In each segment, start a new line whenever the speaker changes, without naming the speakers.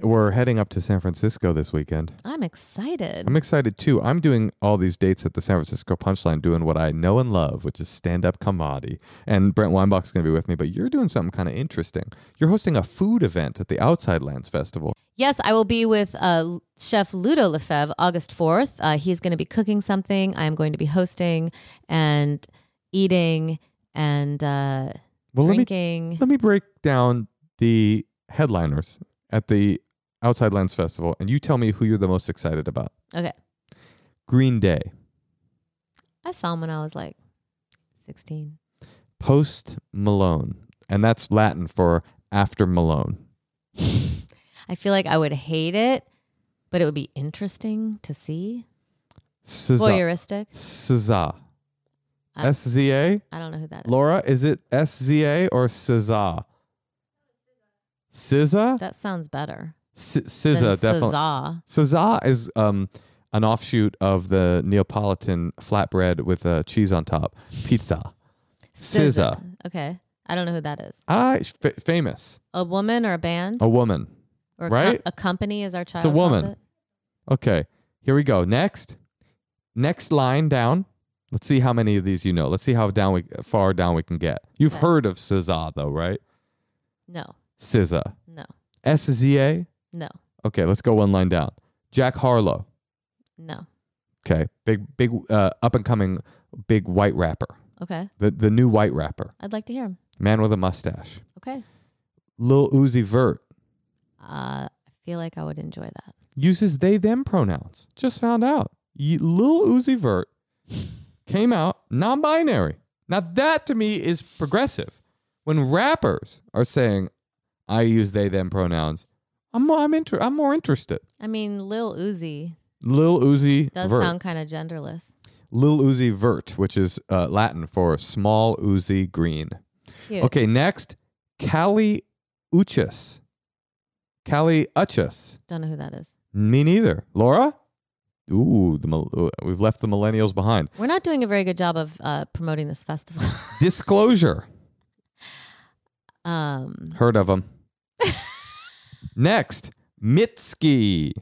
We're heading up to San Francisco this weekend.
I'm excited.
I'm excited too. I'm doing all these dates at the San Francisco Punchline, doing what I know and love, which is stand up comedy. And Brent Weinbach's going to be with me, but you're doing something kind of interesting. You're hosting a food event at the Outside Lands Festival.
Yes, I will be with uh, Chef Ludo Lefebvre August 4th. Uh, he's going to be cooking something. I am going to be hosting and eating and uh,
Well, let me,
drinking.
let me break down the headliners at the Outside Lands Festival, and you tell me who you're the most excited about.
Okay.
Green Day,
I saw him when I was like 16.
Post Malone, and that's Latin for after Malone.
I feel like I would hate it, but it would be interesting to see.
SZA.
Voyeuristic.
SZA.
I-
S Z A?
I don't know who that is.
Laura, is it S Z A or SZA? SZA?
That sounds better.
S- SZA, definitely.
SZA.
SZA is um, an offshoot of the Neapolitan flatbread with uh, cheese on top. Pizza. SZA.
Okay. I don't know who that is.
Ah, famous.
A woman or a band?
A woman.
or a,
right?
a company, is our child
It's
a
woman.
it?
Okay, here we go. Next, next line down. Let's see how many of these you know. Let's see how down we far down we can get. You've
Okay.
heard of SZA though, right?
No.
SZA.
No.
S Z A.
No.
Okay, let's go one line down. Jack Harlow.
No.
Okay, big big uh, up and coming big white rapper.
Okay.
The the new white rapper.
I'd like to hear him.
Man with a mustache.
Okay.
Lil Uzi Vert
Uh, I feel like I would enjoy that.
uses they them pronouns. Just found out. Lil Uzi Vert came out non-binary. Now that to me is progressive. When rappers are saying I use they them pronouns, I'm more, I'm inter- I'm more interested.
I mean, Lil Uzi
Lil Uzi
does
Vert.
sound kind of genderless.
Lil Uzi Vert, which is uh, Latin for small Uzi green.
Cute.
Okay, next, Kali Uchis. Kali Uchis.
Don't know who that is.
Me neither. Laura? Ooh, the uh, we've left the millennials behind.
We're not doing a very good job of uh, promoting this festival.
Disclosure.
um,
Heard of them. next, Mitski.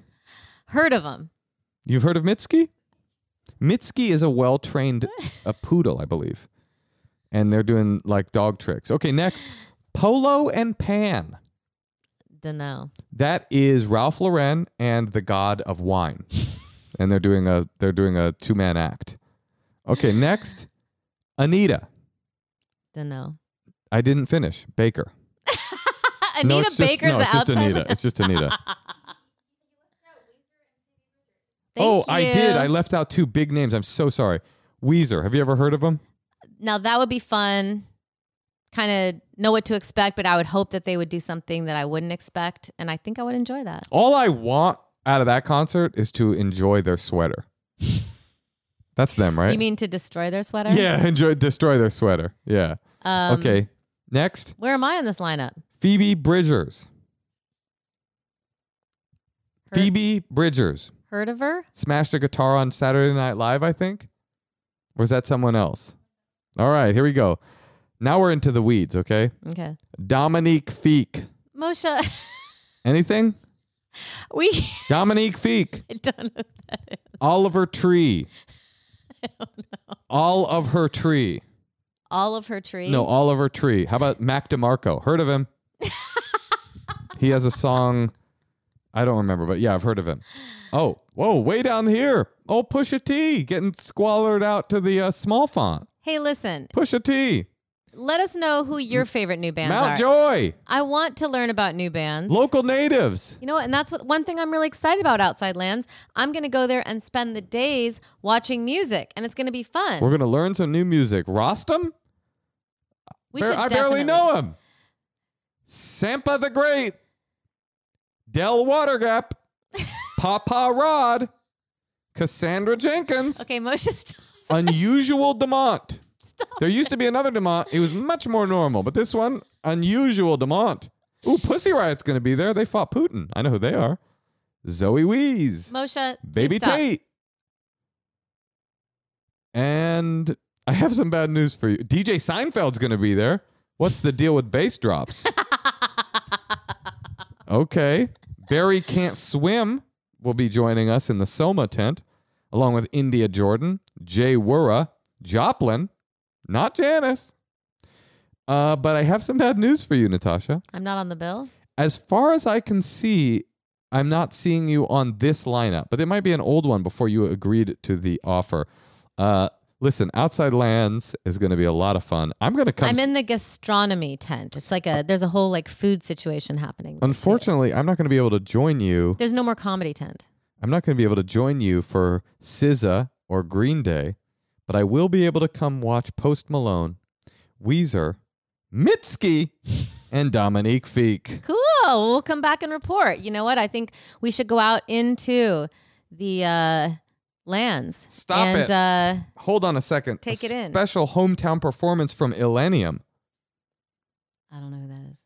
heard of him.
You've heard of Mitski? Mitski is a well-trained a poodle, I believe. And they're doing like dog tricks. Okay, next, Polo and Pan.
Don't know.
That is Ralph Lauren and the God of Wine, and they're doing a they're doing a two man act. Okay, next, Anita.
Don't know.
I didn't finish. Baker.
Anita
no, it's
Baker's
just, no, it's just
outside.
Anita. It's just Anita. Oh, I did. I left out two big names. I'm so sorry. Weezer. Have you ever heard of them?
now that would be fun. Kind of know what to expect, but I would hope that they would do something that I wouldn't expect, and I think I would enjoy that.
All I want out of that concert is to enjoy their sweater. That's them, right?
You mean to destroy their sweater?
yeah, enjoy destroy their sweater. Yeah.
Um,
okay. Next,
Where am I in this lineup?
Phoebe Bridgers.
Heard,
Phoebe Bridgers
heard of her?
smashed a guitar on Saturday Night Live, I think. Or was that someone else? All right, here we go. Now we're into the weeds, okay?
Okay.
Dominique Feek.
Moshe,
Anything?
we
Dominique Feek.
I don't know. that is.
Oliver Tree. I don't know. All of her tree.
All of her tree.
No, Oliver Tree. How about Mac DeMarco? Heard of him? he has a song. I don't remember, but yeah, I've heard of him. Oh, whoa, way down here. Oh, Pusha T getting squallered out to the uh, small font.
Hey, listen.
Pusha T.
Let us know who your favorite new bands
Mount
are.
Joy.
I want to learn about new bands.
Local natives.
You know what? And that's what one thing I'm really excited about Outside Lands. I'm going to go there and spend the days watching music, and it's going to be fun.
We're going to learn some new music. Rostam?
we
Bar-
should
I barely
definitely-
know him. Sampa the Great. Del Watergap. Papa Rod. Cassandra Jenkins.
Okay, Moshe, stop.
unusual Demont. There used to be another Demont. It was much more normal, but this one, unusual Demont. Ooh, Pussy Riot's going to be there. They fought Putin. I know who they are. Zoe Wees,
Moshe,
Baby
stop.
Tate. And I have some bad news for you. DJ Seinfeld's going to be there. What's the deal with bass drops? okay. Barry Can't Swim will be joining us in the Soma tent, along with India Jordan, Jay Wura, Joplin, not Janice. Uh, but I have some bad news for you, Natasha.
I'm not on the bill.
As far as I can see, I'm not seeing you on this lineup, but it might be an old one before you agreed to the offer. Uh, listen, Outside Lands is going to be a lot of fun. I'm going to come.
I'm in the gastronomy tent. It's like a there's a whole like food situation happening. too.
Unfortunately, I'm not going to be able to join you.
there's no more comedy tent.
I'm not going to be able to join you for SZA or Green Day, but I will be able to come watch Post Malone, Weezer, Mitski, and Dominique Feek.
Cool. We'll come back and report. You know what? I think we should go out into the uh, lands.
Stop
and,
it.
Uh,
Hold on a second.
Take
A
it in.
Special hometown performance from Illenium.
I don't know who that is.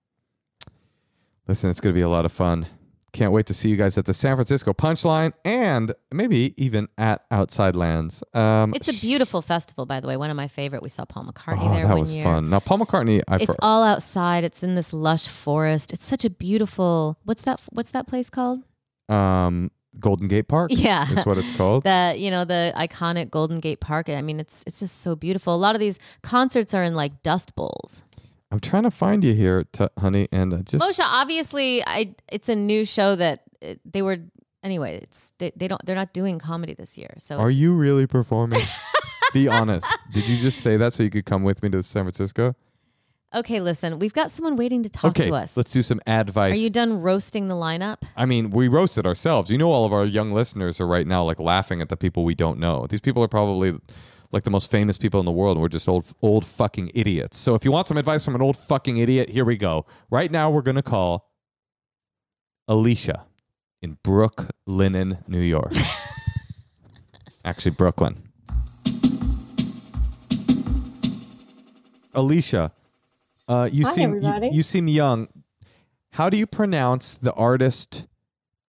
Listen, it's going to be a lot of fun. Can't wait to see you guys at the San Francisco Punchline and maybe even at Outside Lands. Um,
It's a beautiful festival, by the way. One of my favorite. We saw Paul McCartney
oh,
there
that
one
was
year.
fun. Now, Paul McCartney, I
It's
for,
all outside. It's in this lush forest. It's such a beautiful. What's that? What's that place called?
um, Golden Gate Park.
Yeah.
is what it's called.
the you know the iconic Golden Gate Park. I mean, it's it's just so beautiful. A lot of these concerts are in like dust bowls.
I'm trying to find you here, t- honey, and uh, just
Moshe, obviously, I it's a new show that uh, they were anyway. It's they, they don't they're not doing comedy this year. So
are
it's-
you really performing? Be honest. Did you just say that so you could come with me to San Francisco?
Okay? Listen, we've got someone waiting to talk
okay,
to us.
let's do some advice.
Are you done roasting the lineup?
I mean, we roasted ourselves. You know, all of our young listeners are right now like laughing at the people we don't know. These people are probably like the most famous people in the world, and we're just old, old fucking idiots. So if you want some advice from an old fucking idiot, here we go. Right now, we're gonna call Alicia in Brooklyn, New York. Actually, Brooklyn. Alicia, uh, you
Hi,
seem you,
everybody.
you seem young. How do you pronounce the artist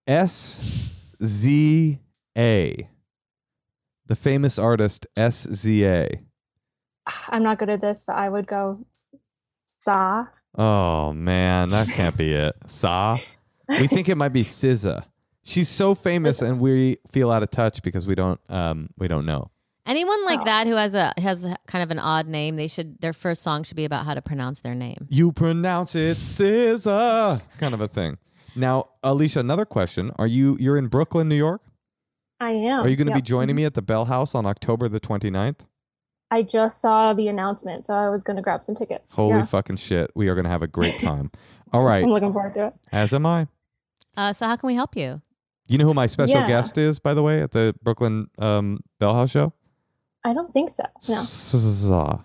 S Z A? The famous artist S Z A.
I'm not good at this, but I would go Sa.
Oh man, that can't be it. Sa. We think it might be SZA. She's so famous, and we feel out of touch because we don't um we don't know.
Anyone like
Oh.
that who has a has a, kind of an odd name, they should their first song should be about how to pronounce their name.
You pronounce it SZA, kind of a thing. Now, Alicia, another question: Are you you're in Brooklyn, New York?
I am.
Are you going to be joining me at the Bell House on October the 29th?
I just saw the announcement, so I was going to grab some tickets.
Holy
yeah.
fucking shit. We are going to have a great time. All right.
I'm looking forward to it.
As am I.
Uh, so how can we help you?
You know who my special
Yeah.
guest is, by the way, at the Brooklyn um, Bell House show?
I don't think so. No.
SZA.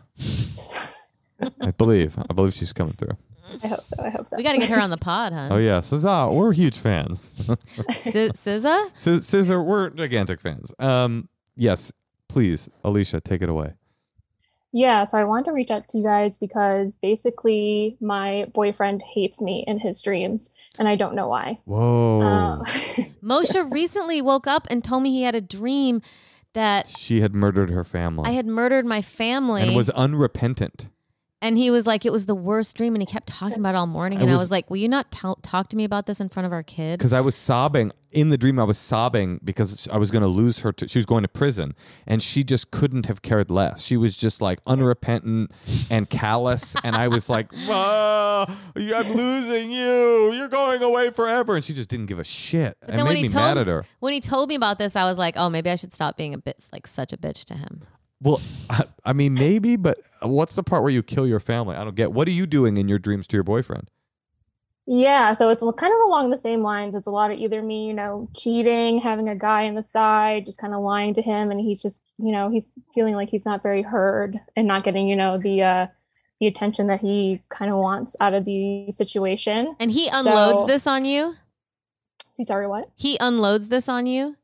I believe. I believe she's coming through.
I hope so. I hope so.
We got to get her on the pod, huh?
Oh, yeah. SZA. We're huge fans.
S- SZA?
We're gigantic fans. Um, yes. Please, Alicia, take it away.
Yeah, so I wanted to reach out to you guys because basically my boyfriend hates me in his dreams, and I don't know why.
Whoa.
Moshe recently woke up and told me he had a dream that
she had murdered her family
I had murdered my family.
and was unrepentant.
And he was like, it was the worst dream. And he kept talking about it all morning.
I
And I
was-
was like, will you not tell talk to me about this in front of our kid?
because I was sobbing in the dream. I was sobbing because I was going to lose her. To, she was going to prison, and she just couldn't have cared less. She was just like unrepentant and callous, and I was like, "Ah, "I'm losing you. You're going away forever." And she just didn't give a shit.
But
It
then when
made
he
me
told
mad at her.
when he told me about this, I was like, oh, maybe I should stop being a bit like such a bitch to him.
Well, I, I mean, maybe, but what's the part where you kill your family? I don't get. What are you doing in your dreams to your boyfriend?
yeah, so it's kind of along the same lines. It's a lot of either me, you know, cheating, having a guy on the side, just kind of lying to him, and he's just, you know, he's feeling like he's not very heard and not getting, you know, the uh the attention that he kind of wants out of the situation.
And he unloads
So-
this on you.
See, sorry, what?
He unloads this on you.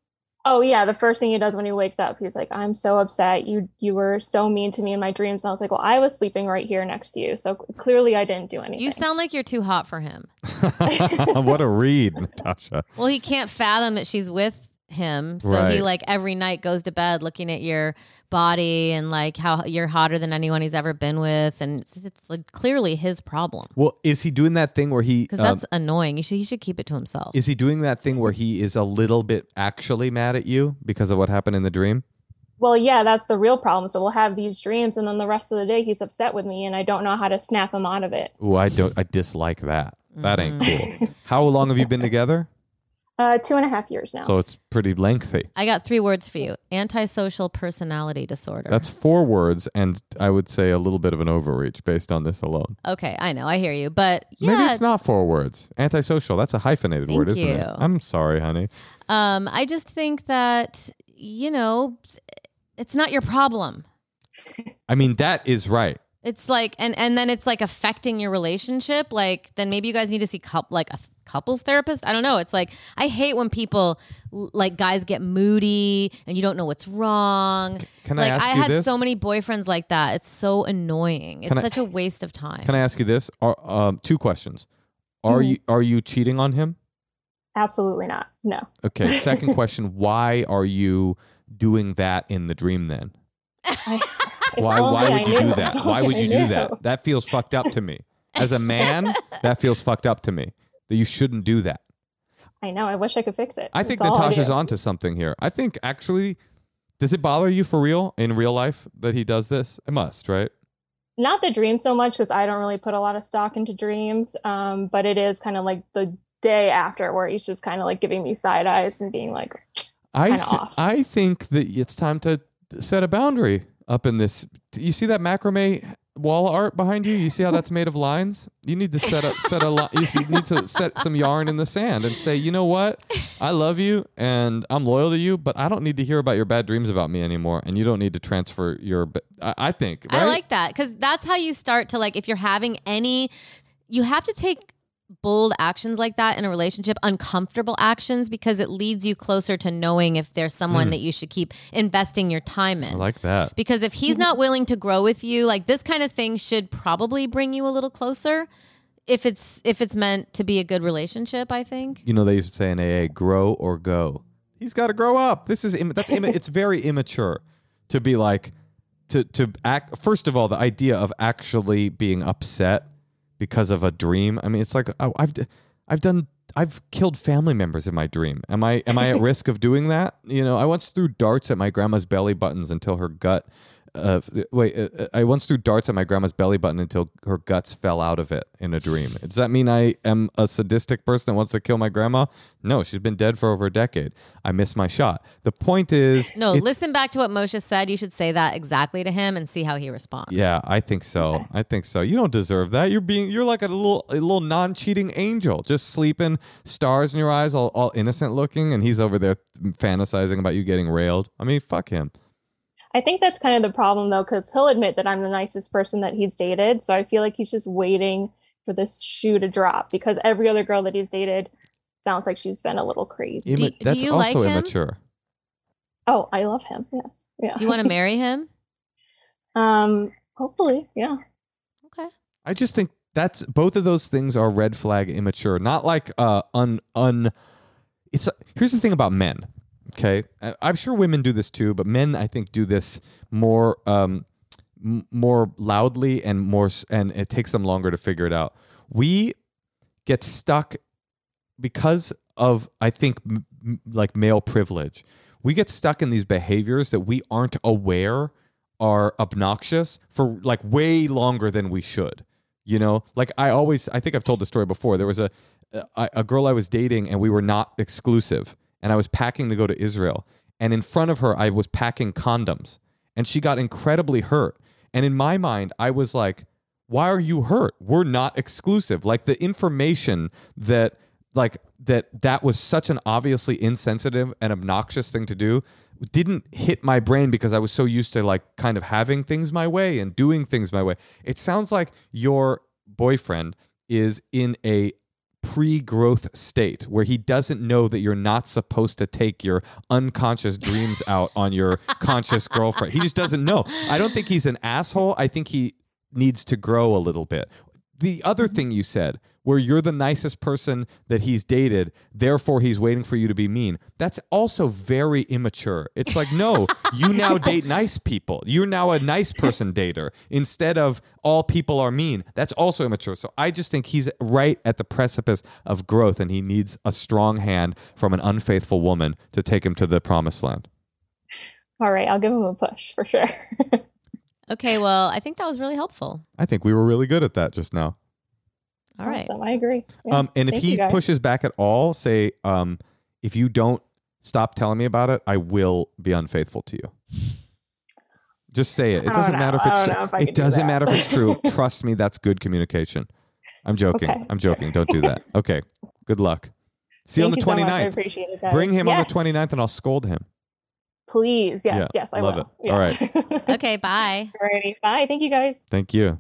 Oh yeah, the first thing he does when he wakes up, he's like, "I'm so upset. You you were so mean to me in my dreams." And I was like, "Well, I was sleeping right here next to you, so clearly I didn't do anything."
You sound like you're too hot for him.
what a read, Natasha.
Well, he can't fathom that she's with him. So he like every night goes to bed looking at your body and like how you're hotter than anyone he's ever been with, and it's, it's like clearly his problem
Well, is he doing that thing where he
because
um,
that's annoying. You should he should keep it to himself.
is he doing that thing where he is a little bit actually mad at you because of what happened in the dream?
well, yeah, that's the real problem. So we'll have these dreams, and then the rest of the day he's upset with me, and I don't know how to snap him out of it.
Oh, I don't. I dislike that. That ain't
Mm-hmm.
cool. How long have you been together?
Uh, two and a half years now.
So it's pretty lengthy.
I got three words for you: antisocial personality disorder.
That's four words, and I would say a little bit of an overreach based on this alone.
okay. I know. I hear you, but yeah,
Maybe it's not four words. Antisocial. That's a hyphenated
Thank
word, isn't
you.
it? I'm sorry, honey.
Um, I just think that you know, it's not your problem.
I mean, that is right.
It's like, and and then it's like affecting your relationship. Like, then maybe you guys need to see coup like a th- couples therapist. I don't know. It's like I hate when people like guys get moody and you don't know what's wrong.
Can I
like
ask
I
you
had
this?
so many boyfriends like that. It's so annoying. It's
Can I-
such a waste of time.
Can I ask you this? Are, um, two questions. Are
Mhm.
you are you cheating on him?
Absolutely not. No.
Okay. Second question. Why are you doing that in the dream then?
I, if
Why
only
why
I
would you do that?
If
Why would
only
you do
knew.
that? That feels fucked up to me. As a man, that feels fucked up to me. That you shouldn't do that.
I know. I wish I could fix it.
I think
That's
Natasha's
do.
onto something here. I think actually does it bother you for real in real life that he does this? It must, right?
Not the dream so much because I don't really put a lot of stock into dreams. Um, but it is kind of like the day after where he's just kind of like giving me side eyes and being like,
I th-
off.
I think that it's time to set a boundary up in this. You see that macrame wall art behind you? You see how that's made of lines? You need to set up set a li- you need to set some yarn in the sand and say, you know what? I love you and I'm loyal to you, but I don't need to hear about your bad dreams about me anymore, and you don't need to transfer your. ba- I, I think. Right?
I like that because that's how you start to like if you're having any, you have to take bold actions like that in a relationship, uncomfortable actions, because it leads you closer to knowing if there's someone
Mm.
that you should keep investing your time in.
I like that.
because if he's not willing to grow with you, like this kind of thing should probably bring you a little closer. If it's if it's meant to be a good relationship, I think.
You know, they used to say in AA, "Grow or go." He's got to grow up. This is Im- that's imma- it's very immature to be like to to act. First of all, the idea of actually being upset because of a dream. I mean, it's like oh, I've I've done I've killed family members in my dream. Am I am I at risk of doing that? You know, I once threw darts at my grandma's belly buttons until her gut. Uh, wait, uh, I once threw darts at my grandma's belly button until her guts fell out of it in a dream. Does that mean I am a sadistic person that wants to kill my grandma? No, she's been dead for over a decade. I missed my shot. The point is,
No, listen back to what Moshe said. You should say that exactly to him and see how he responds.
Yeah, I think so. I think so. You don't deserve that. You're being you're like a little a little non-cheating angel, just sleeping, stars in your eyes, all, all innocent looking, and he's over there fantasizing about you getting railed. I mean, fuck him.
I think that's kind of the problem though, because he'll admit that I'm the nicest person that he's dated. So I feel like he's just waiting for this shoe to drop because every other girl that he's dated sounds like she's been a little crazy.
Do-
Imma-
do
that's
you like him?
immature.
Oh, I love him. Yes. Yeah.
Do you want to marry him?
um, hopefully, yeah.
Okay.
I just think that's both of those things are red flag immature. Not like uh un un. It's here's the thing about men. Okay, I'm sure women do this too, but men I think do this more um m- more loudly and more and it takes them longer to figure it out. We get stuck because of I think m- like male privilege. We get stuck in these behaviors that we aren't aware are obnoxious for like way longer than we should. You know, like I always I think I've told the story before. There was a a, a girl I was dating and we were not exclusive and I was packing to go to Israel and in front of her I was packing condoms and she got incredibly hurt. And in my mind I was like why are you hurt? We're not exclusive. Like the information that like that that was such an obviously insensitive and obnoxious thing to do didn't hit my brain because I was so used to like kind of having things my way and doing things my way. It sounds like your boyfriend is in a pre-growth state where he doesn't know that you're not supposed to take your unconscious dreams out on your conscious girlfriend. He just doesn't know. I don't think he's an asshole. I think he needs to grow a little bit. The other thing you said, where you're the nicest person that he's dated, therefore he's waiting for you to be mean. That's also very immature. It's like, no, you now date nice people. You're now a nice person dater instead of all people are mean. That's also immature. So I just think he's right at the precipice of growth and he needs a strong hand from an unfaithful woman to take him to the promised land.
All right, I'll give him a push for sure.
Okay, well, I think that was really helpful.
I think we were really good at that just now.
All right.
Awesome, I agree. Yeah,
Um, and if
thank
he pushes back at all, say, um, if you don't stop telling me about it, I will be unfaithful to you. Just say it. It doesn't
don't
matter if it's
don't
true.
if
It doesn't
that.
matter if it's true. Trust me, that's good communication. I'm joking.
Okay.
I'm joking. Don't do that. Okay. Good luck. See you on the
Thank you so. I
29th.
appreciate it. guys.
Bring him on the 29th and I'll scold him.
Please, yes,
Yeah,
yes, I
love
will.
it. All right.
Okay, bye.
Alrighty, bye. Thank you guys.
Thank you.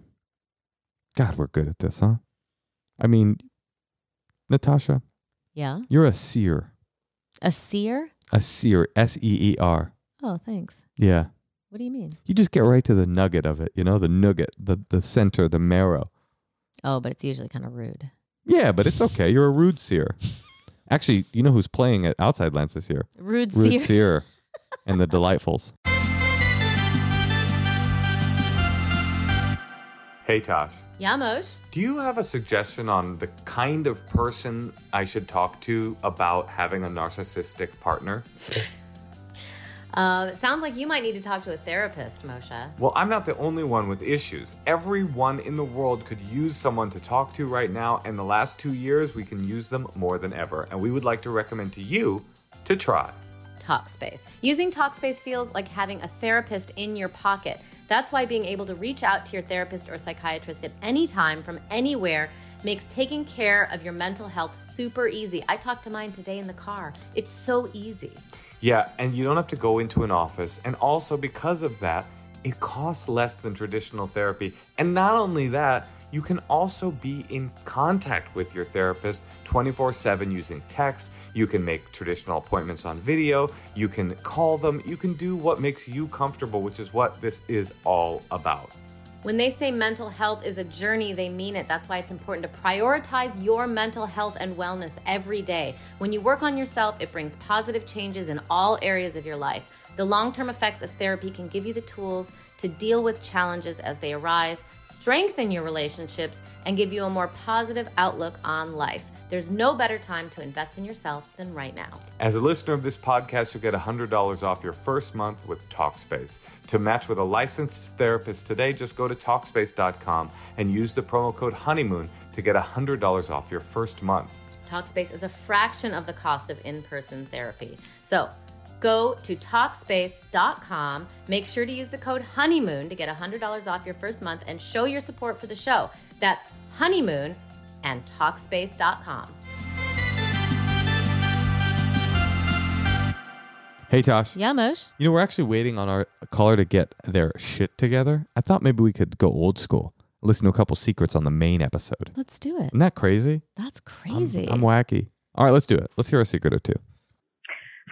God, we're good at this, huh? I mean, Natasha,
Yeah.
you're a seer.
A seer?
A seer. S E E R.
Oh, thanks.
Yeah.
What do you mean?
You just get right to the nugget of it, you know, the nugget, the the center, the marrow.
Oh, but it's usually kind of rude.
Yeah, but it's okay. You're a rude seer. Actually, you know who's playing at Outside Lands this year?
Rude seer.
Rude
seer.
Seer and the Delightfuls. Hey, Tosh.
Yeah, Moshe.
Do you have a suggestion on the kind of person I should talk to about having a narcissistic partner?
Uh, sounds like you might need to talk to a therapist, Moshe.
Well, I'm not the only one with issues. Everyone in the world could use someone to talk to right now, and the last two years we can use them more than ever. And we would like to recommend to you to try.
Talkspace. Using Talkspace feels like having a therapist in your pocket. That's why being able to reach out to your therapist or psychiatrist at any time from anywhere makes taking care of your mental health super easy. I talked to mine today in the car. It's so easy.
Yeah, and you don't have to go into an office. And also, because of that, it costs less than traditional therapy. And not only that, you can also be in contact with your therapist 24 7 using text. You can make traditional appointments on video. You can call them. You can do what makes you comfortable, which is what this is all about.
When they say mental health is a journey, they mean it. That's why it's important to prioritize your mental health and wellness every day. When you work on yourself, it brings positive changes in all areas of your life. The long term effects of therapy can give you the tools to deal with challenges as they arise, strengthen your relationships, and give you a more positive outlook on life. There's no better time to invest in yourself than right now.
As a listener of this podcast, you'll get $100 off your first month with Talkspace. To match with a licensed therapist today, just go to Talkspace.com and use the promo code HONEYMOON to get $100 off your first month.
Talkspace is a fraction of the cost of in person therapy. So go to Talkspace.com, make sure to use the code HONEYMOON to get $100 off your first month and show your support for the show. That's Honeymoon and Talkspace.com.
Hey, Tosh.
Yeah, Mosh.
You know, we're actually waiting on our caller to get their shit together. I thought maybe we could go old school, listen to a couple secrets on the main episode.
Let's do it.
Isn't that crazy?
That's
I'm-
crazy.
I'm, wacky. All right, let's do it. Let's hear a secret or two.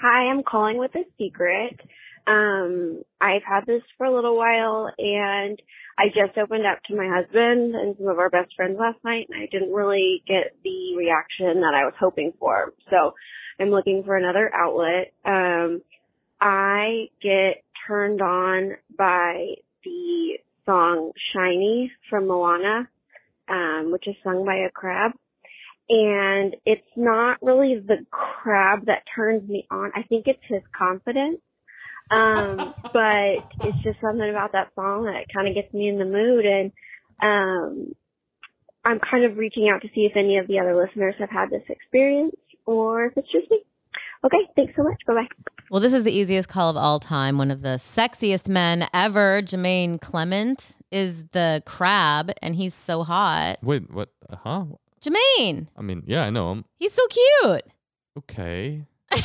Hi, I'm calling with a secret. Um, I've had this for a little while and I just opened up to my husband and some of our best friends last night and I didn't really get the reaction that I was hoping for. So I'm looking for another outlet. Um, I get turned on by the song Shiny from Moana, um, which is sung by a crab and it's not really the crab that turns me on. I think it's his confidence. Um, but it's just something about that song that kind of gets me in the mood and, um, I'm kind of reaching out to see if any of the other listeners have had this experience or if it's just me. Okay. Thanks so much. Bye bye.
Well, this is the easiest call of all time. One of the sexiest men ever, Jemaine Clement, is the crab, and he's so hot.
Wait, what? Uh, huh?
Jemaine,
I mean, yeah, I know him.
he's so cute.
Okay.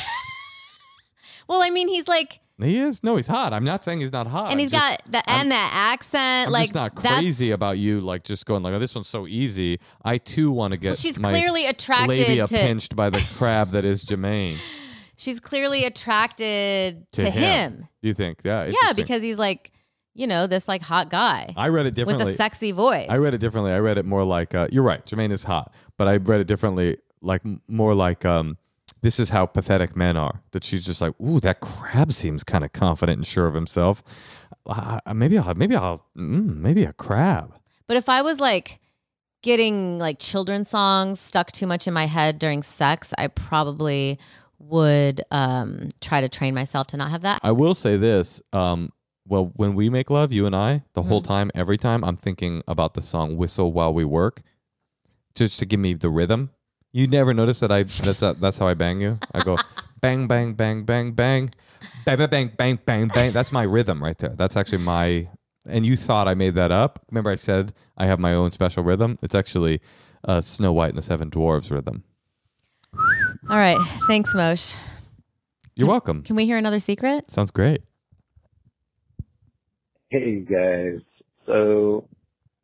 Well, I mean, he's like
He is. No, he's hot. I'm not saying he's not hot.
and
I'm
he's
just-
got the and that accent.
I'm
like
just not crazy about you. Like just going like, oh, this one's so easy. I too want to get.
Well, she's clearly attracted
labia
to.
pinched by the crab that is Jemaine.
She's clearly attracted
To
to,
him.
him.
Do you think? Yeah.
Yeah, because he's like, you know, this like hot guy
I read it differently with
a sexy voice.
I read it differently. I read it more like uh, you're right. Jemaine is hot, but I read it differently, like more like um, this is how pathetic men are. That she's just like, ooh, that crab seems kind of confident and sure of himself. Uh, maybe I'll, maybe I'll, mm, maybe a crab.
But if I was like getting like children's songs stuck too much in my head during sex, I probably would um, try to train myself to not have that.
I will say this. Um, well, when we make love, you and I, the whole
Mm-hmm.
time, every time, I'm thinking about the song "Whistle While We Work," just to give me the rhythm. You never notice that I that's uh, that's how I bang you. I go bang bang bang bang bang bang bang bang bang bang bang. That's my rhythm right there. That's actually my. And you thought I made that up? Remember I said I have my own special rhythm. It's actually uh, Snow White and the Seven Dwarves rhythm.
All right. Thanks, Mosh.
You're welcome.
Can we hear another secret?
Sounds great.
Hey guys, so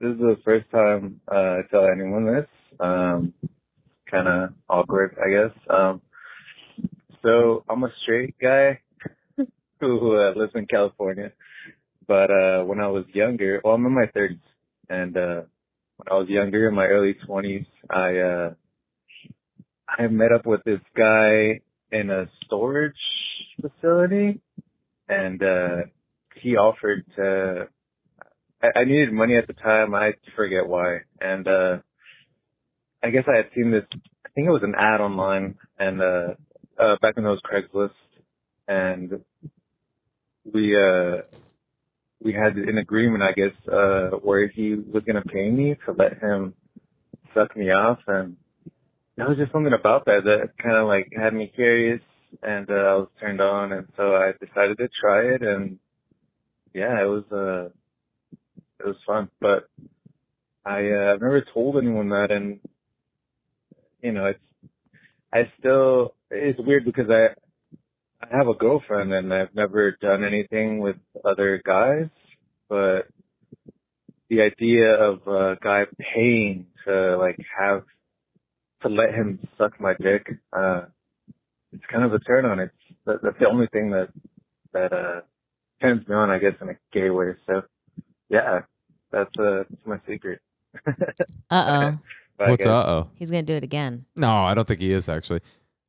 this is the first time uh, I tell anyone this. Um, kind of awkward, I guess. Um, so I'm a straight guy who uh, lives in California, but uh, when I was younger, well, I'm in my 30s, and uh, when I was younger, in my early 20s, I uh, I met up with this guy in a storage facility, and uh, he offered to I, I needed money at the time. I forget why. And uh I guess I had seen this I think it was an ad online and uh uh back when it was Craigslist and we uh we had an agreement I guess uh where he was gonna pay me to let him suck me off and there was just something about that that kinda like had me curious and uh, I was turned on and so I decided to try it and yeah, it was uh it was fun. But I uh, I've never told anyone that and you know, it's I still it's weird because I I have a girlfriend and I've never done anything with other guys, but the idea of a guy paying to like have to let him suck my dick, uh it's kind of a turn on. It's that, that's the only thing that that uh turns me on, I guess, in a gay way. So, yeah, that's uh, that's my secret.
Uh oh.
Bye,
What's uh oh?
He's going to do it again.
No, I don't think he is actually.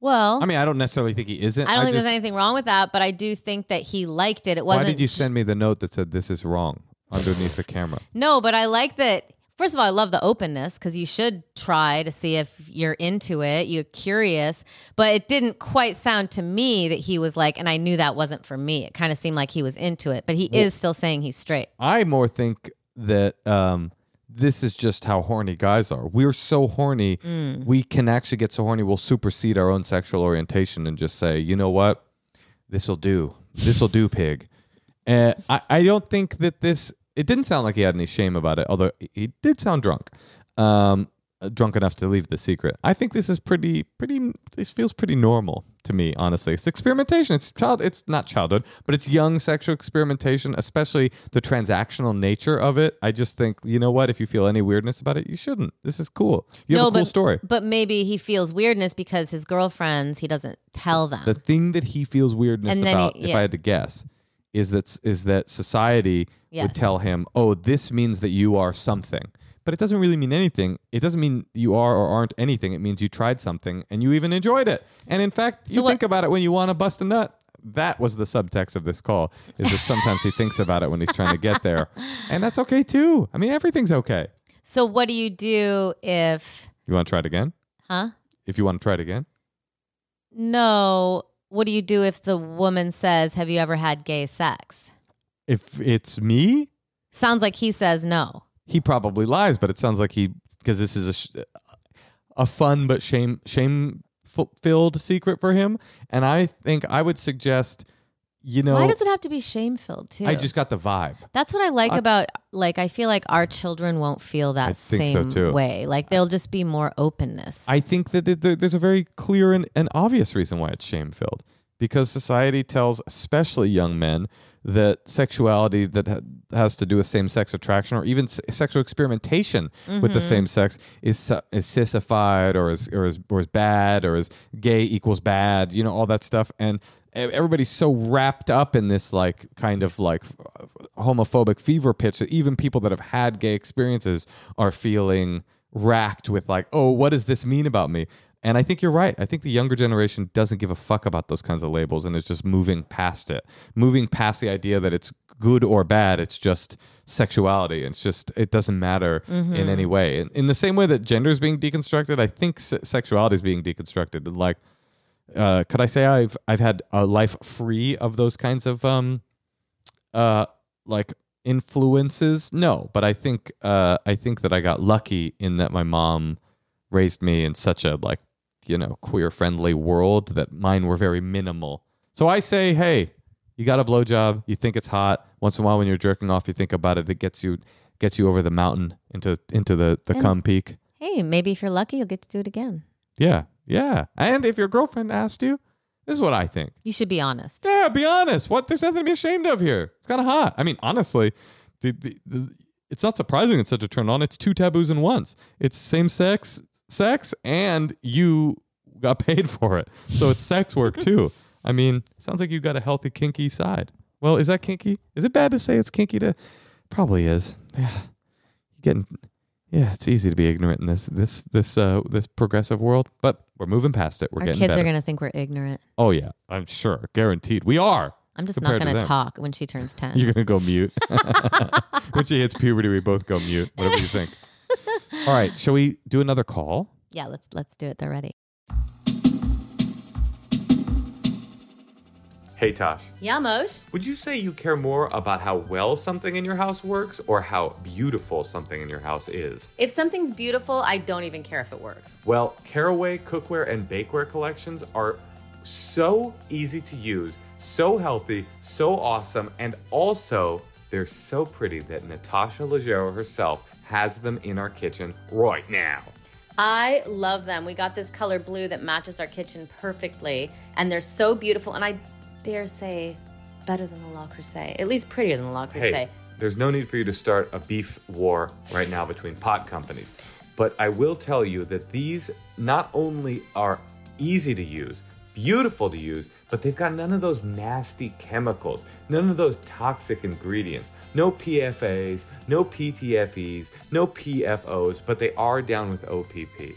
Well,
I mean, I don't necessarily think he isn't.
I don't think
just-
there's anything wrong with that, but I do think that he liked it. It wasn't.
Why did you send me the note that said this is wrong underneath the camera?
No, but I like that. First of all, I love the openness because you should try to see if you're into it. You're curious, but it didn't quite sound to me that he was like, and I knew that wasn't for me. It kind of seemed like he was into it, but he is still saying he's straight.
I more think that um, this is just how horny guys are. We're so horny,
Mm.
we can actually get so horny, we'll supersede our own sexual orientation and just say, you know what, this'll do. This'll do, pig. Uh, I, I don't think that this. It didn't sound like he had any shame about it, although he did sound drunk, um, Uh, drunk enough to leave the secret. I think this is pretty, pretty. This feels pretty normal to me, honestly. It's experimentation. It's child. It's not childhood, but it's young sexual experimentation, especially the transactional nature of it. I just think, you know what? If you feel any weirdness about it, you shouldn't. This is cool. You have a cool
but,
story.
But maybe he feels weirdness because his girlfriends, he doesn't tell them.
the thing that he feels weirdness
then he-
about, if. I had to guess, is that is that society
Yes.
would tell him, "Oh, this means that you are something," but it doesn't really mean anything. It doesn't mean you are or aren't anything. It means you tried something and you even enjoyed it. And in fact, you
So
think about it when you want to bust a nut. That was the subtext of this call. Is that sometimes he thinks about it when he's trying to get there, and that's okay too. I mean, everything's okay.
so what do you do if,
You want to try it again?
huh?
If you want to try it again,
No. What do you do if the woman says, Have you ever had gay sex?
if it's me,
Sounds like he says no.
He probably lies, but it sounds like he because this is a sh- a fun but shame shame filled secret for him, and I think I would suggest, you know,
Why does it have to be shame filled too?
I just got the vibe.
That's what I like
I-
about like I feel like our children won't feel that
so,
same
too.
way. Like they'll just be more openness.
I think that there's a very clear and, and obvious reason why it's shame filled because society tells especially young men that sexuality that ha- has to do with same-sex attraction or even s- sexual experimentation with the mm-hmm. same sex is is sissified or is or is or is bad or is gay equals bad you know all that stuff. And everybody's so wrapped up in this like kind of like homophobic fever pitch that even people that have had gay experiences are feeling racked with like oh what does this mean about me and I think you're right. I think the younger generation doesn't give a fuck about those kinds of labels and is just moving past it, moving past the idea that it's good or bad. It's just sexuality. It's just, it doesn't matter in any way. In, in the same way that gender is being deconstructed, I think se- sexuality is being deconstructed. And like, uh, could I say I've I've had a life free of those kinds of um, uh, like influences? No, but I think uh, I think that I got lucky in that my mom raised me in such a like you know queer friendly world that mine were very minimal. So I say, hey, you got a blowjob, you think it's hot. Once in a while, when you're jerking off, you think about it. It gets you gets you over the mountain into into the the
And-
cum peak.
Hey, maybe if you're lucky, you'll get to do it again.
Yeah, yeah. And if your girlfriend asked you, this is what I think.
You should be honest.
Yeah, be honest. What? There's nothing to be ashamed of here. It's kind of hot. I mean, honestly, the, the, the, it's not surprising it's such a turn on. It's two taboos in once. It's same sex sex, and you got paid for it, so it's sex work too. I mean, sounds like you got a healthy kinky side. Well, is that kinky? Is it bad to say it's kinky? To probably is. Yeah, you getting. Yeah, it's easy to be ignorant in this this this uh this progressive world, but we're moving past it. We're
Our
getting
kids
better.
are going to think we're ignorant.
Oh yeah, I'm sure, guaranteed. We are.
I'm just not going to talk when she turns 10.
You're gonna go mute. when she hits puberty, we both go mute. Whatever you think. All right, shall we do another call?
yeah, let's let's do it. They're ready.
Hey Tosh,
Yeah, Mosh.
would you say you care more about how well something in your house works or how beautiful something in your house is?
If something's beautiful, I don't even care if it works.
Well, Caraway cookware and bakeware collections are so easy to use, so healthy, so awesome, and also they're so pretty that Natasha Leggero herself has them in our kitchen right now.
I love them. We got this color blue that matches our kitchen perfectly, and they're so beautiful. And I dare say, better than the Le Creuset, at least prettier than the Le Creuset.
Hey, there's no need for you to start a beef war right now between pot companies. But I will tell you that these not only are easy to use, beautiful to use, but they've got none of those nasty chemicals, none of those toxic ingredients. No PFAs, no PTFEs, no PFOs, but they are down with OPP.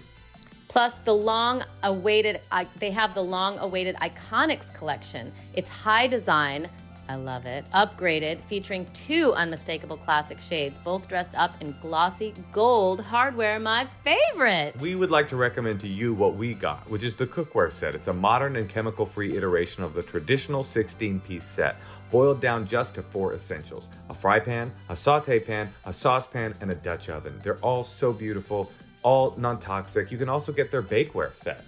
Plus, the long awaited, uh, they have the long awaited Iconics collection. It's high design. I love it. Upgraded, featuring two unmistakable classic shades, both dressed up in glossy gold hardware, my favorite.
We would like to recommend to you what we got, which is the cookware set. It's a modern and chemical free iteration of the traditional 16 piece set, boiled down just to four essentials a fry pan, a saute pan, a saucepan, and a Dutch oven. They're all so beautiful, all non toxic. You can also get their bakeware set.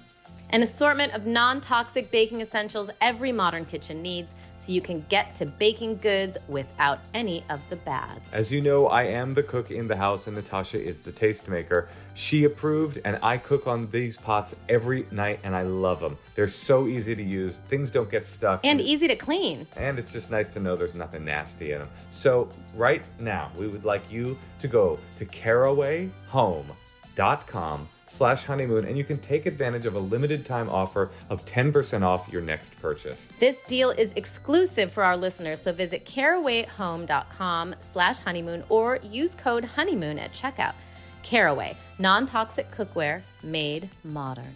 An assortment of non toxic baking essentials every modern kitchen needs so you can get to baking goods without any of the bads.
As you know, I am the cook in the house, and Natasha is the tastemaker. She approved, and I cook on these pots every night, and I love them. They're so easy to use, things don't get stuck.
and easy to clean.
And it's just nice to know there's nothing nasty in them. So, right now, we would like you to go to carawayhome.com slash honeymoon and you can take advantage of a limited time offer of 10% off your next purchase.
This deal is exclusive for our listeners, so visit carawayhome.com slash honeymoon or use code honeymoon at checkout. Caraway, non-toxic cookware made modern.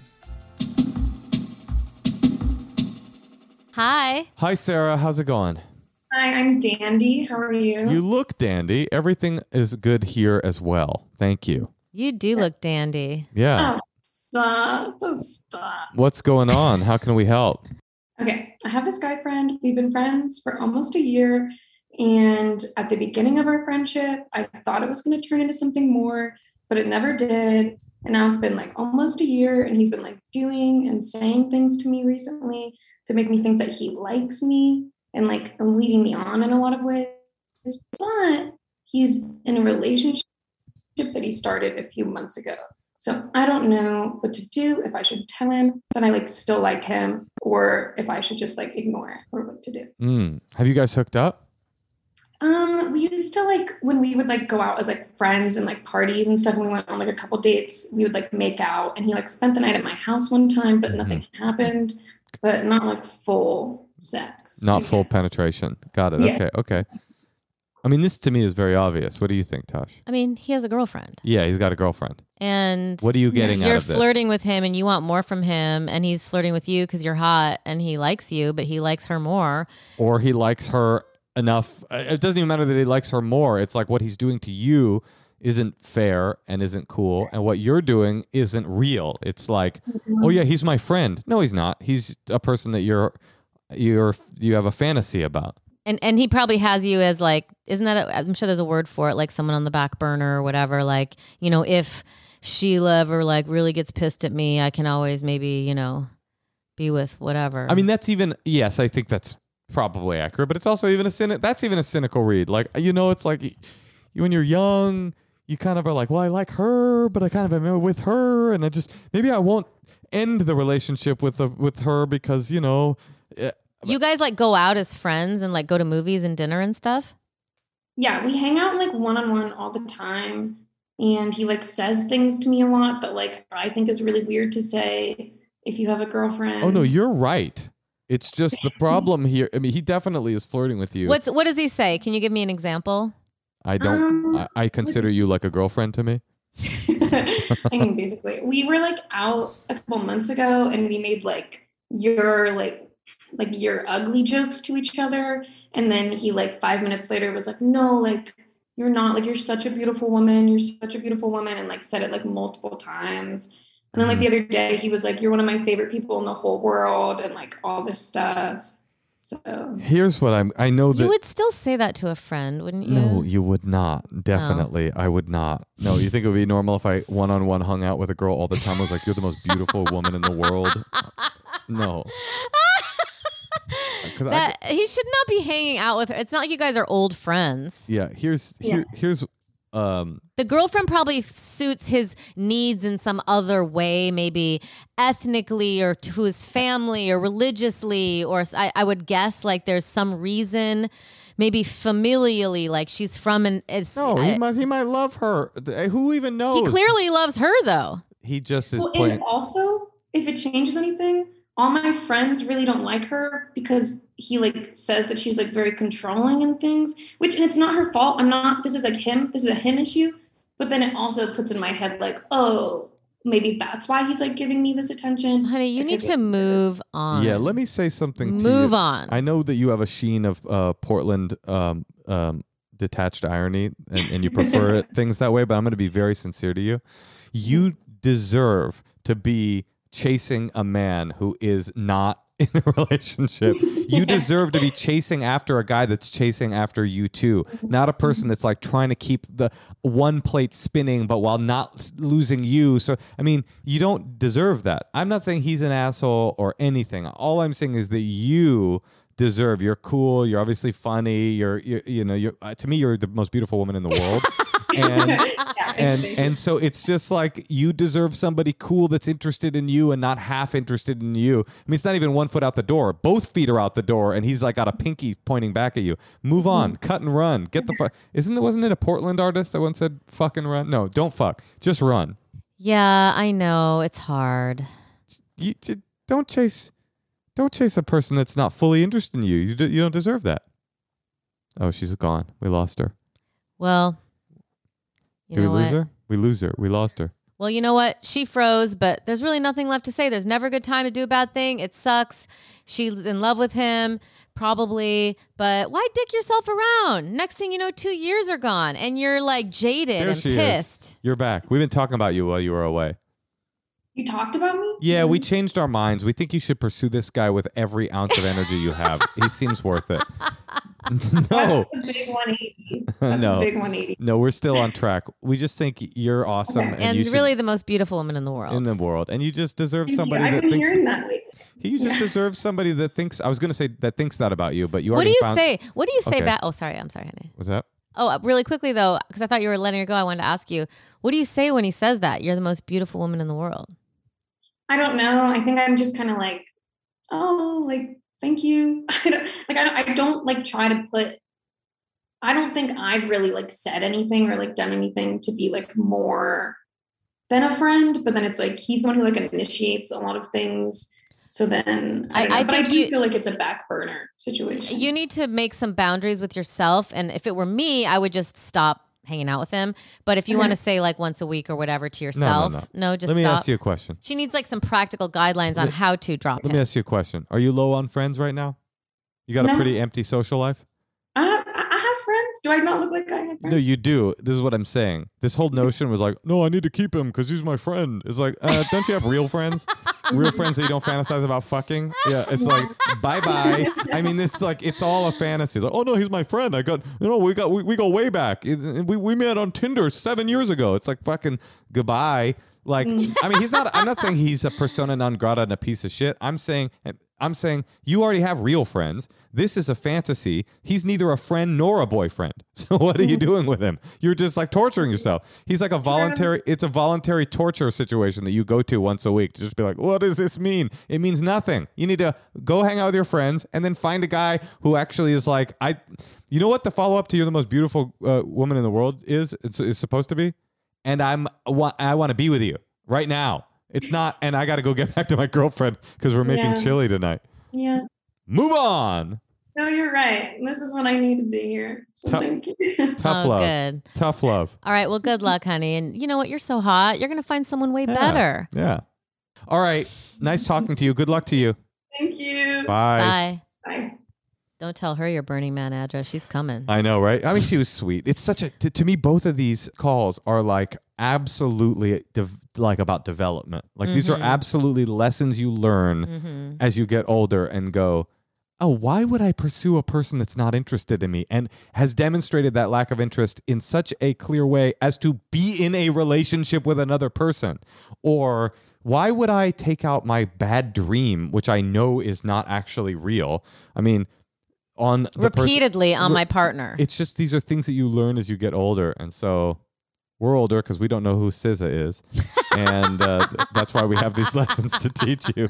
Hi.
Hi, Sarah. How's it going?
Hi, I'm Dandy. How are you?
You look dandy. Everything is good here as well. Thank you.
You do look dandy.
Yeah.
Oh, stop. Oh, stop.
What's going on? How can we help?
Okay, I have this guy friend. We've been friends for almost a year. And at the beginning of our friendship, I thought it was going to turn into something more, but it never did. And now it's been like almost a year, and he's been like doing and saying things to me recently that make me think that he likes me and like leading me on in a lot of ways. But he's in a relationship that he started a few months ago. So I don't know what to do if I should tell him that I like still like him or if I should just like ignore it or what to do.
Mm. Have you guys hooked up?
Um, we used to like when we would like go out as like friends and like parties and stuff. And we went on like a couple dates. We would like make out, and he like spent the night at my house one time, but nothing happened. But not like full sex.
Not full penetration. Got it.
Yeah.
Okay. Okay. I mean, this to me is very obvious. What do you think, Tosh?
I mean, he has a girlfriend,
Yeah, he's got a girlfriend.
and
What are you getting out
you're
of this?
flirting with him, and you want more from him, and he's flirting with you because you're hot, and he likes you, but he likes her more.
or he likes her enough. uh, It doesn't even matter that he likes her more. It's like what he's doing to you isn't fair and isn't cool, and what you're doing isn't real. It's like, oh yeah, he's my friend. No, he's not. He's a person that you're you're you have a fantasy about.
And and he probably has you as like, isn't that? I'm sure there's a word for it, like someone on the back burner or whatever. Like, you know, if Sheila ever like really gets pissed at me, I can always maybe you know be with whatever.
I mean, that's even yes, I think that's probably accurate, but it's also even a cynic. That's even a cynical read. Like you know, it's like you when you're young, you kind of are like, well, I like her, but I kind of am with her, and I just maybe I won't end the relationship with the with her because you know. Eh,
you guys like go out as friends and like go to movies and dinner and stuff.
Yeah, we hang out like one on one all the time. And he like says things to me a lot that like I think is really weird to say if you have a girlfriend.
Oh no, you're right. It's just the problem here. I mean, he definitely is flirting with you.
What's what does he say? Can you give me an example?
I don't.
Um,
I, I consider you like a girlfriend to me.
I mean, basically, we were like out a couple months ago, and we made like your like like your ugly jokes to each other, and then he like five minutes later was like, "No, like you're not like you're such a beautiful woman. You're such a beautiful woman," and like said it like multiple times. And then like mm-hmm. the other day, he was like, "You're one of my favorite people in the whole world," and like all this stuff. So
Here's what I'm. I know that.
You would still say that to a friend, wouldn't you?
No, you would not. Definitely, I would not. No, you think it would be normal if I one on one hung out with a girl all the time? I was like, "You're the most beautiful woman in the world." No, 'Cause I-
he should not be hanging out with her. It's not like you guys are old friends.
yeah. Here's here, here's um.
The girlfriend probably suits his needs in some other way, maybe ethnically or to his family or religiously, or I, I would guess like there's some reason, maybe familially, like she's from an. It's,
No, he
I-
might he might love her. Who even knows?
he clearly loves her though.
He just is
Well,
playing.
and also, if it changes anything, all my friends really don't like her because he like says that she's like very controlling and things. Which and it's not her fault. I'm not. This is like him. This is a him issue. But then it also puts in my head like, oh, maybe that's why he's like giving me this attention.
Honey, you need to move on.
Yeah, let me say something. to
Move
you.
on.
I know that you have a sheen of uh, Portland um, um, detached irony, and, and you prefer things that way. But I'm going to be very sincere to you. You deserve to be chasing a man who is not in a relationship. You deserve to be chasing after a guy that's chasing after you too, not a person that's like trying to keep the one plate spinning, but while not losing you. So, I mean, you don't deserve that. I'm not saying he's an asshole or anything. All I'm saying is that you deserve. You're cool. You're obviously funny. You're, you're you know, you're uh, to me, you're the most beautiful woman in the world. and and and so it's just like you deserve somebody cool that's interested in you and not half interested in you. I mean, it's not even one foot out the door. Both feet are out the door, and he's like got a pinky pointing back at you. Move hmm. on, cut and run. Get the fuck. Isn't it? Wasn't it a Portland artist that once said "fucking run"? No, don't fuck. Just run.
Yeah, I know it's hard.
You, you don't chase. Don't chase a person that's not fully interested in you. You, you don't deserve that. Oh, she's gone. We lost her.
Well, you
Did we lose
what?
her? We lose her. We lost her.
Well, you know what? She froze, but there's really nothing left to say. There's never a good time to do a bad thing. It sucks. She's in love with him, probably, but why dick yourself around? Next thing you know, two years are gone and you're like jaded
There
and
she
pissed.
is. You're back. We've been talking about you while you were away.
You talked about me?
Yeah, we changed our minds. We think you should pursue this guy with every ounce of energy you have. he seems worth it. no,
That's the big 180. That's
No.
big 180.
no, we're still on track. We just think you're awesome
Okay.
and,
And
you should,
really the most beautiful woman in the world.
in the world, and you just deserve
Thank you.
somebody
I've
that
been
thinks.
hearing that lately.
You just deserve somebody that thinks. I was going to say that thinks that about you, but you are
what do you
found.
say? What do you say
Okay.
back? Oh, sorry. I'm sorry, honey.
Was that?
Oh, uh, really quickly though, because I thought you were letting her go. I wanted to ask you, what do you say when he says that you're the most beautiful woman in the world?
I don't know. I think I'm just kind of like, oh, like thank you. I don't, like I don't, I don't like try to put. I don't think I've really like said anything or like done anything to be like more than a friend. But then it's like he's the one who like initiates a lot of things. So then I,
I- I
but I
think
do
you-
feel like it's a back burner situation.
You need to make some boundaries with yourself. And if it were me, I would just stop hanging out with him. But if you want to say like once a week or whatever to yourself,
no.
just
Let me
stop.
ask you a question.
She needs like some practical guidelines on
Let-
how to drop
Let
him.
me ask you a question. Are you low on friends right now? You got a
No.
pretty empty social life?
I have, I I have friends. Do I not look like I have friends?
No, you do. This is what I'm saying. This whole notion was like, no, I need to keep him because he's my friend. It's like, uh, don't you have real friends? Real friends that you don't fantasize about fucking? Yeah, it's like, bye bye. I mean, this is like, it's all a fantasy. Like, oh no, he's my friend. I got, you know, we got, we, we go way back. It- we, we met on Tinder seven years ago. It's like fucking goodbye. Like, I mean, he's not, I'm not saying he's a persona non grata and a piece of shit. I'm saying, I'm saying you already have real friends. This is a fantasy. He's neither a friend nor a boyfriend. So what are you doing with him? You're just like torturing yourself. He's like a voluntary it's a voluntary torture situation that you go to once a week to just be like, "What does this mean?" It means nothing. You need to go hang out with your friends and then find a guy who actually is like, "I You know what the follow-up to you're the most beautiful uh, woman in the world is? It's, it's supposed to be? And I'm I want to be with you right now. It's not and I got to go get back to my girlfriend cuz we're making
Yeah.
chili tonight.
Yeah.
Move on.
No, you're right. This is what I needed to hear. So
Tough-
thank you.
Tough
Oh,
love.
good.
Tough love.
All right. Well, good luck, honey. And you know what? You're so hot. You're going to find someone way
Yeah.
better.
Yeah. All right. Nice talking to you. Good luck to you.
Thank you.
Bye.
Bye. Don't tell her your Burning Man address. She's coming.
I know, right? I mean, she was sweet. It's such a to, to me. Both of these calls are like absolutely dev, like about development. Like these are
Mhm.
absolutely lessons you learn
hmm
as you get older and go. Oh, why would I pursue a person that's not interested in me and has demonstrated that lack of interest in such a clear way as to be in a relationship with another person? Or why would I take out my bad dream, which I know is not actually real? I mean, on person-
Repeatedly on my partner.
it's just these are things that you learn as you get older, and so we're older because we don't know who SZA is, and uh, th- that's why we have these lessons to teach you.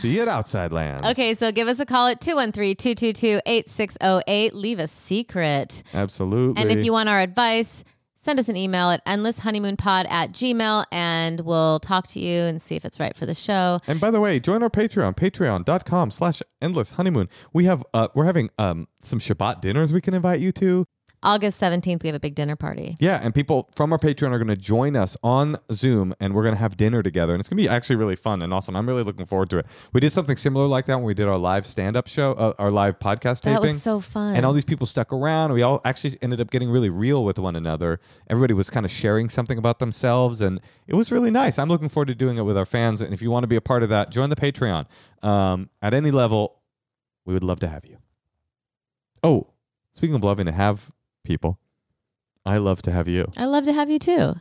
See it Outside Lands.
Okay, so give us a call at 213-222-8608. Leave a secret.
absolutely.
And if you want our advice, send us an email at endlesshoneymoonpod at gmail and we'll talk to you and see if it's right for the show.
And by the way, join our Patreon, patreon.com slash endless honeymoon. We have uh we're having um some Shabbat dinners we can invite you to.
August 17th, we have a big dinner party.
Yeah, and people from our Patreon are going to join us on Zoom and we're going to have dinner together. And it's going to be actually really fun and awesome. I'm really looking forward to it. We did something similar like that when we did our live stand up show, uh, our live podcast taping.
That was so fun.
and all these people stuck around. We all actually ended up getting really real with one another. Everybody was kind of sharing something about themselves, and it was really nice. I'm looking forward to doing it with our fans. And if you want to be a part of that, join the Patreon. Um, at any level, we would love to have you. Oh, speaking of loving to have people, I love to have you.
I love to have you too.